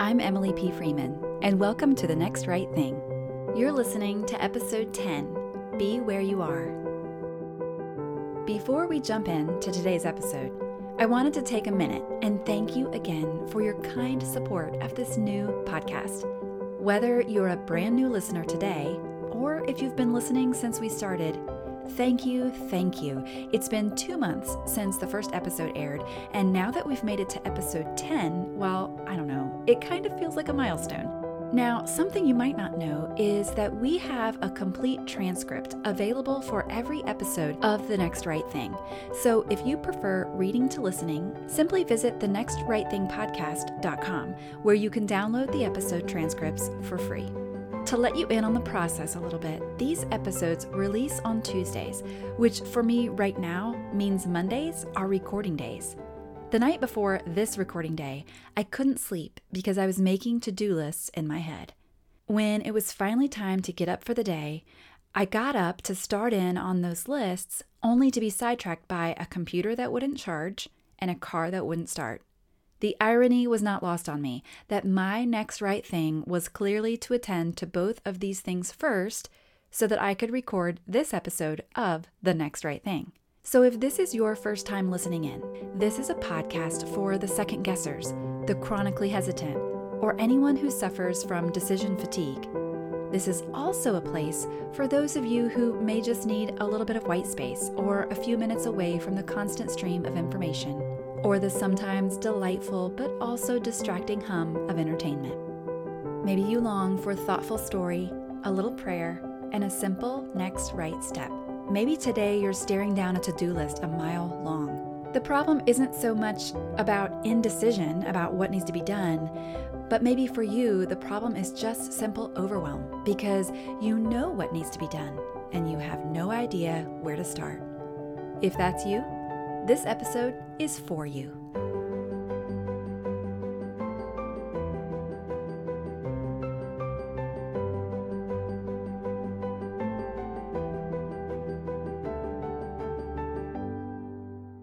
I'm Emily P. Freeman, and welcome to The Next Right Thing. You're listening to episode 10 Be Where You Are. Before we jump in to today's episode, I wanted to take a minute and thank you again for your kind support of this new podcast. Whether you're a brand new listener today, or if you've been listening since we started, Thank you, thank you. It's been two months since the first episode aired, and now that we've made it to episode 10, well, I don't know, it kind of feels like a milestone. Now, something you might not know is that we have a complete transcript available for every episode of The Next Right Thing. So if you prefer reading to listening, simply visit thenextrightthingpodcast.com where you can download the episode transcripts for free. To let you in on the process a little bit, these episodes release on Tuesdays, which for me right now means Mondays are recording days. The night before this recording day, I couldn't sleep because I was making to do lists in my head. When it was finally time to get up for the day, I got up to start in on those lists only to be sidetracked by a computer that wouldn't charge and a car that wouldn't start. The irony was not lost on me that my next right thing was clearly to attend to both of these things first so that I could record this episode of The Next Right Thing. So, if this is your first time listening in, this is a podcast for the second guessers, the chronically hesitant, or anyone who suffers from decision fatigue. This is also a place for those of you who may just need a little bit of white space or a few minutes away from the constant stream of information or the sometimes delightful but also distracting hum of entertainment. Maybe you long for a thoughtful story, a little prayer, and a simple next right step. Maybe today you're staring down a to do list a mile long. The problem isn't so much about indecision about what needs to be done, but maybe for you, the problem is just simple overwhelm because you know what needs to be done and you have no idea where to start. If that's you, this episode is for you.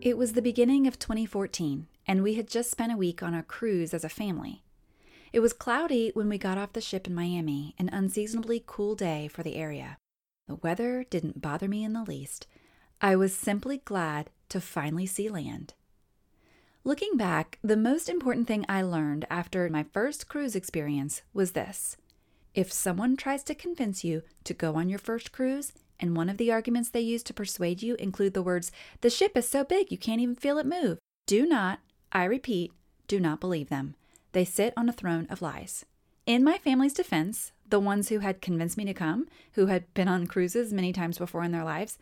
It was the beginning of 2014, and we had just spent a week on a cruise as a family. It was cloudy when we got off the ship in Miami, an unseasonably cool day for the area. The weather didn't bother me in the least. I was simply glad to finally see land. Looking back, the most important thing I learned after my first cruise experience was this. If someone tries to convince you to go on your first cruise, and one of the arguments they use to persuade you include the words, the ship is so big you can't even feel it move, do not, I repeat, do not believe them. They sit on a throne of lies. In my family's defense, the ones who had convinced me to come, who had been on cruises many times before in their lives,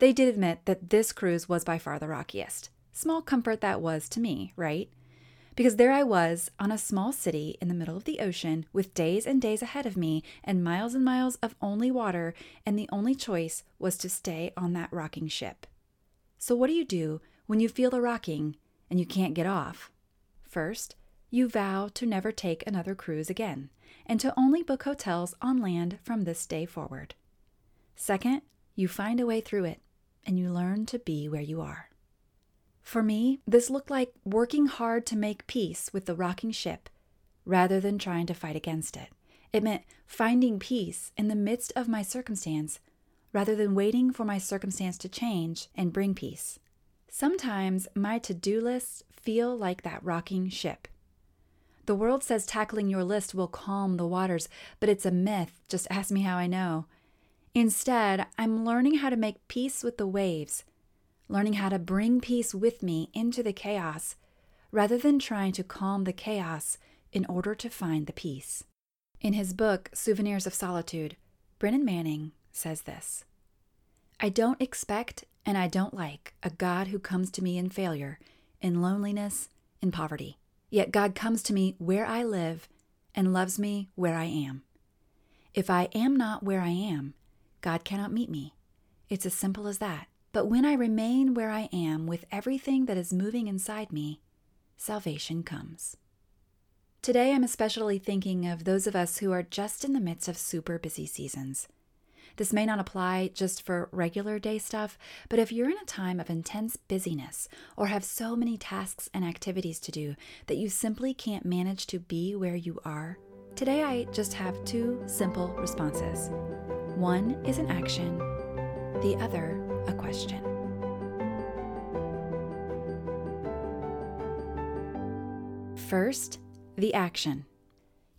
they did admit that this cruise was by far the rockiest. Small comfort that was to me, right? Because there I was on a small city in the middle of the ocean with days and days ahead of me and miles and miles of only water, and the only choice was to stay on that rocking ship. So, what do you do when you feel the rocking and you can't get off? First, you vow to never take another cruise again and to only book hotels on land from this day forward. Second, you find a way through it and you learn to be where you are. For me, this looked like working hard to make peace with the rocking ship rather than trying to fight against it. It meant finding peace in the midst of my circumstance rather than waiting for my circumstance to change and bring peace. Sometimes my to do lists feel like that rocking ship. The world says tackling your list will calm the waters, but it's a myth. Just ask me how I know. Instead, I'm learning how to make peace with the waves, learning how to bring peace with me into the chaos, rather than trying to calm the chaos in order to find the peace. In his book, Souvenirs of Solitude, Brennan Manning says this I don't expect and I don't like a God who comes to me in failure, in loneliness, in poverty. Yet God comes to me where I live and loves me where I am. If I am not where I am, God cannot meet me. It's as simple as that. But when I remain where I am with everything that is moving inside me, salvation comes. Today, I'm especially thinking of those of us who are just in the midst of super busy seasons. This may not apply just for regular day stuff, but if you're in a time of intense busyness or have so many tasks and activities to do that you simply can't manage to be where you are, today I just have two simple responses. One is an action, the other a question. First, the action.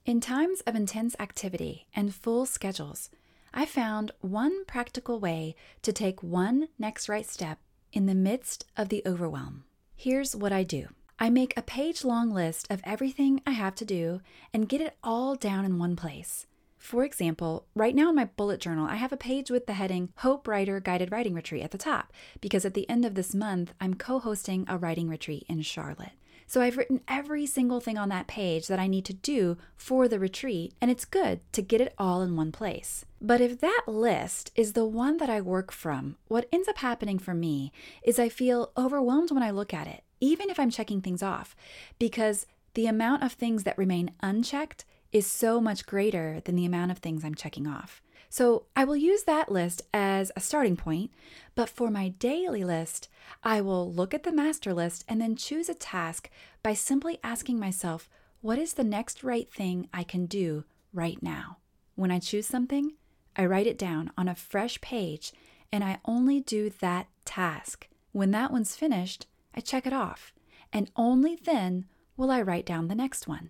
In times of intense activity and full schedules, I found one practical way to take one next right step in the midst of the overwhelm. Here's what I do I make a page long list of everything I have to do and get it all down in one place. For example, right now in my bullet journal, I have a page with the heading Hope Writer Guided Writing Retreat at the top because at the end of this month, I'm co hosting a writing retreat in Charlotte. So I've written every single thing on that page that I need to do for the retreat, and it's good to get it all in one place. But if that list is the one that I work from, what ends up happening for me is I feel overwhelmed when I look at it, even if I'm checking things off, because the amount of things that remain unchecked is so much greater than the amount of things I'm checking off. So I will use that list as a starting point, but for my daily list, I will look at the master list and then choose a task by simply asking myself, what is the next right thing I can do right now? When I choose something, I write it down on a fresh page and I only do that task. When that one's finished, I check it off, and only then will I write down the next one.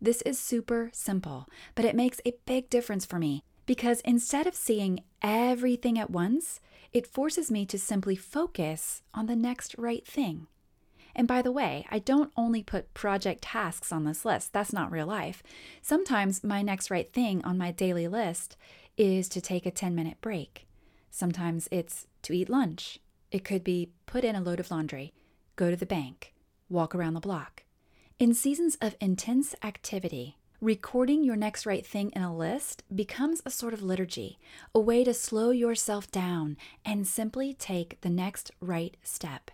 This is super simple, but it makes a big difference for me because instead of seeing everything at once, it forces me to simply focus on the next right thing. And by the way, I don't only put project tasks on this list, that's not real life. Sometimes my next right thing on my daily list is to take a 10 minute break. Sometimes it's to eat lunch. It could be put in a load of laundry, go to the bank, walk around the block. In seasons of intense activity, Recording your next right thing in a list becomes a sort of liturgy, a way to slow yourself down and simply take the next right step.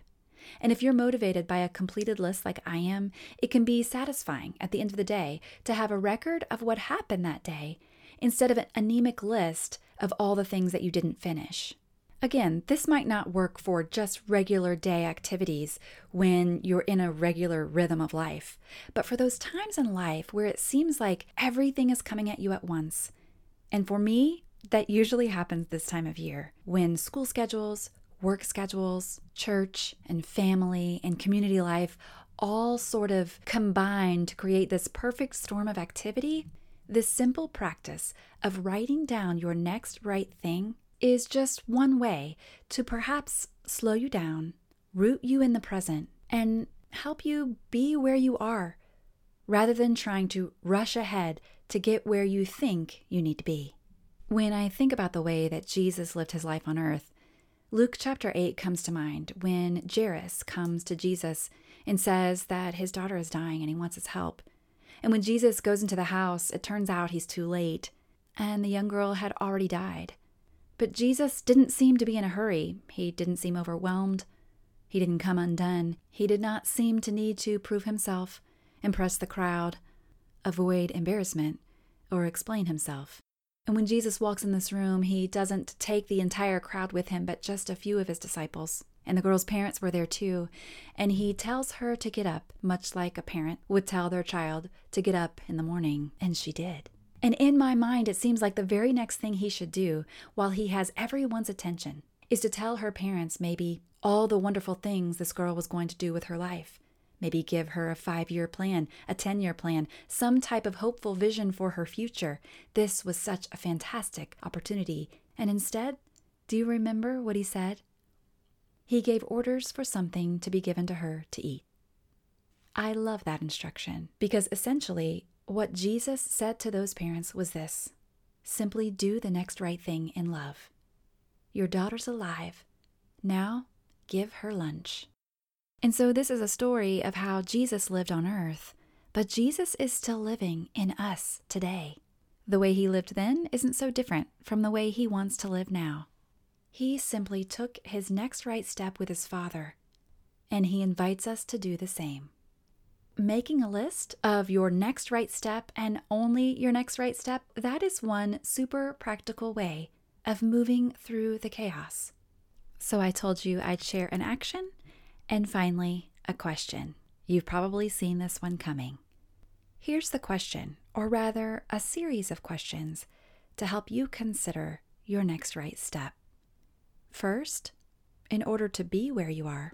And if you're motivated by a completed list like I am, it can be satisfying at the end of the day to have a record of what happened that day instead of an anemic list of all the things that you didn't finish. Again, this might not work for just regular day activities when you're in a regular rhythm of life, but for those times in life where it seems like everything is coming at you at once. And for me, that usually happens this time of year when school schedules, work schedules, church and family and community life all sort of combine to create this perfect storm of activity. This simple practice of writing down your next right thing is just one way to perhaps slow you down, root you in the present, and help you be where you are rather than trying to rush ahead to get where you think you need to be. When I think about the way that Jesus lived his life on earth, Luke chapter 8 comes to mind when Jairus comes to Jesus and says that his daughter is dying and he wants his help. And when Jesus goes into the house, it turns out he's too late, and the young girl had already died. But Jesus didn't seem to be in a hurry. He didn't seem overwhelmed. He didn't come undone. He did not seem to need to prove himself, impress the crowd, avoid embarrassment, or explain himself. And when Jesus walks in this room, he doesn't take the entire crowd with him, but just a few of his disciples. And the girl's parents were there too. And he tells her to get up, much like a parent would tell their child to get up in the morning. And she did. And in my mind, it seems like the very next thing he should do, while he has everyone's attention, is to tell her parents maybe all the wonderful things this girl was going to do with her life. Maybe give her a five year plan, a 10 year plan, some type of hopeful vision for her future. This was such a fantastic opportunity. And instead, do you remember what he said? He gave orders for something to be given to her to eat. I love that instruction because essentially what Jesus said to those parents was this simply do the next right thing in love. Your daughter's alive. Now give her lunch. And so, this is a story of how Jesus lived on earth, but Jesus is still living in us today. The way he lived then isn't so different from the way he wants to live now. He simply took his next right step with his Father, and he invites us to do the same making a list of your next right step and only your next right step, that is one super practical way of moving through the chaos. So I told you I'd share an action and finally a question. You've probably seen this one coming. Here's the question, or rather, a series of questions to help you consider your next right step. First, in order to be where you are,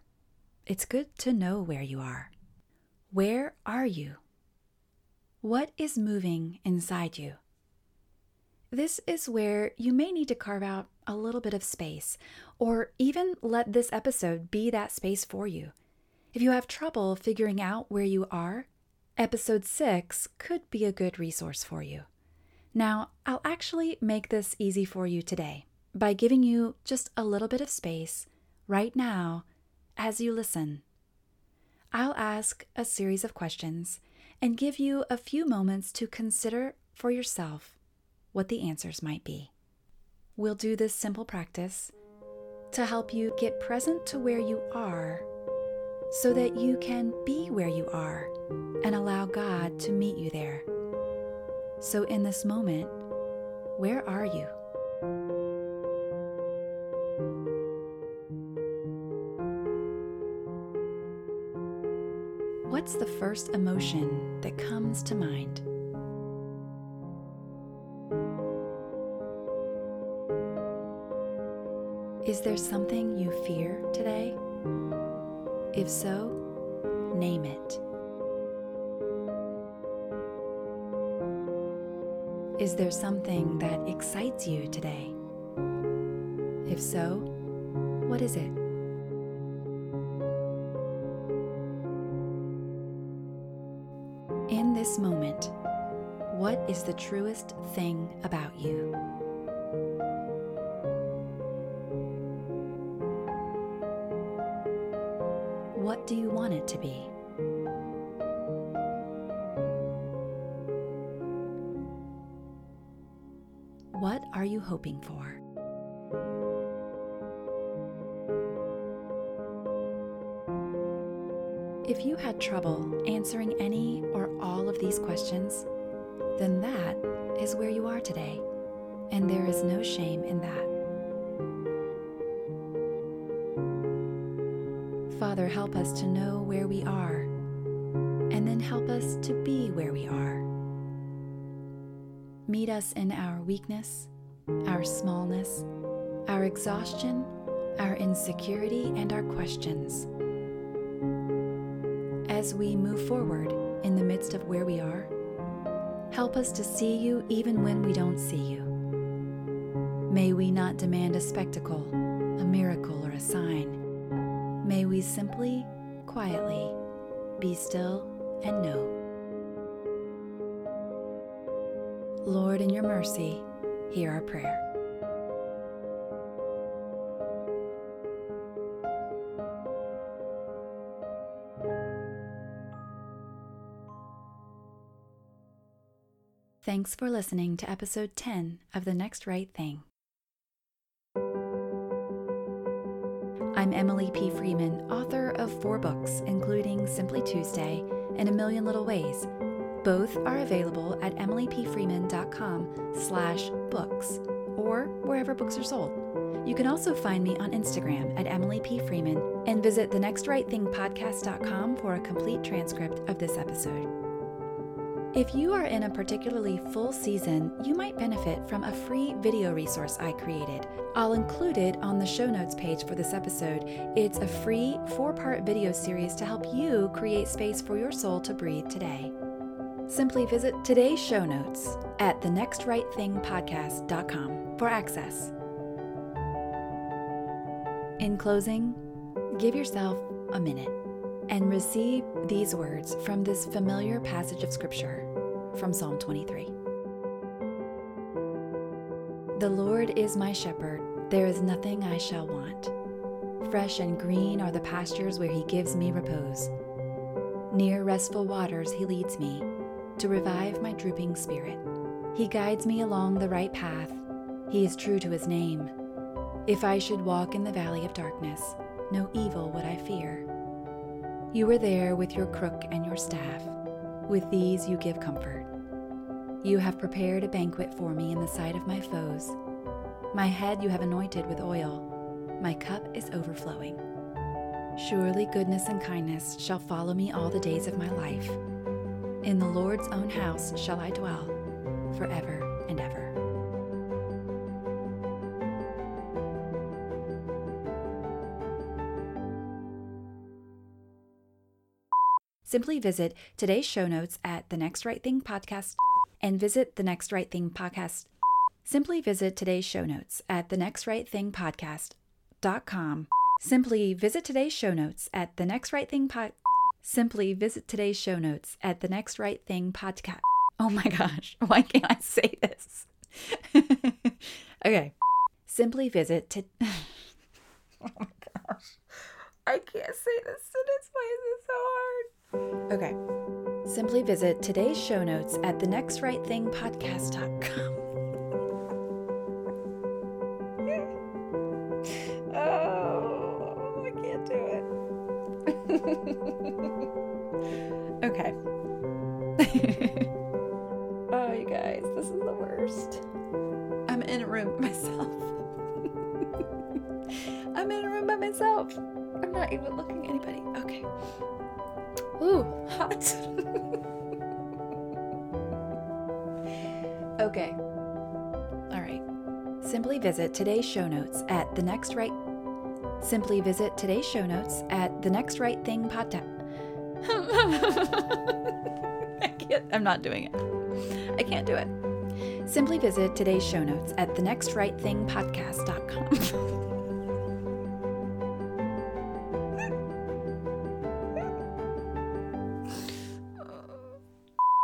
it's good to know where you are. Where are you? What is moving inside you? This is where you may need to carve out a little bit of space, or even let this episode be that space for you. If you have trouble figuring out where you are, episode 6 could be a good resource for you. Now, I'll actually make this easy for you today by giving you just a little bit of space right now as you listen. I'll ask a series of questions and give you a few moments to consider for yourself what the answers might be. We'll do this simple practice to help you get present to where you are so that you can be where you are and allow God to meet you there. So, in this moment, where are you? What's the first emotion that comes to mind? Is there something you fear today? If so, name it. Is there something that excites you today? If so, what is it? This moment, what is the truest thing about you? What do you want it to be? What are you hoping for? If you had trouble answering any or all of these questions, then that is where you are today, and there is no shame in that. Father, help us to know where we are, and then help us to be where we are. Meet us in our weakness, our smallness, our exhaustion, our insecurity, and our questions. As we move forward in the midst of where we are, help us to see you even when we don't see you. May we not demand a spectacle, a miracle, or a sign May we simply, quietly, be still and know. Lord, in your mercy, hear our prayer. Thanks for listening to episode 10 of The Next Right Thing. I'm Emily P. Freeman, author of four books, including Simply Tuesday and A Million Little Ways. Both are available at emilypfreeman.com slash books or wherever books are sold. You can also find me on Instagram at Emily P. Freeman and visit thenextrightthingpodcast.com for a complete transcript of this episode. If you are in a particularly full season, you might benefit from a free video resource I created. I'll include it on the show notes page for this episode. It's a free four part video series to help you create space for your soul to breathe today. Simply visit today's show notes at thenextrightthingpodcast.com for access. In closing, give yourself a minute and receive these words from this familiar passage of Scripture from Psalm 23. The Lord is my shepherd, there is nothing I shall want. Fresh and green are the pastures where he gives me repose. Near restful waters he leads me to revive my drooping spirit. He guides me along the right path. He is true to his name. If I should walk in the valley of darkness, no evil would I fear you are there with your crook and your staff. With these you give comfort. You have prepared a banquet for me in the sight of my foes. My head you have anointed with oil. My cup is overflowing. Surely goodness and kindness shall follow me all the days of my life. In the Lord's own house shall I dwell forever and ever. Simply visit today's show notes at the Next Right Thing podcast and visit the Next Right Thing podcast. Simply visit today's show notes at the Next Right Thing podcast.com. Simply visit today's show notes at the Next Right Thing pod. Simply visit today's show notes at the Next Right Thing podcast. Oh my gosh, why can't I say this? okay. Simply visit to. oh my gosh. I can't say this sentence. Why is it so hard? Okay. Simply visit today's show notes at the okay. All right. Simply visit today's show notes at the next right. Simply visit today's show notes at the next right thing podcast. I can't. I'm not doing it. I can't do it. Simply visit today's show notes at the next right thing podcast.com.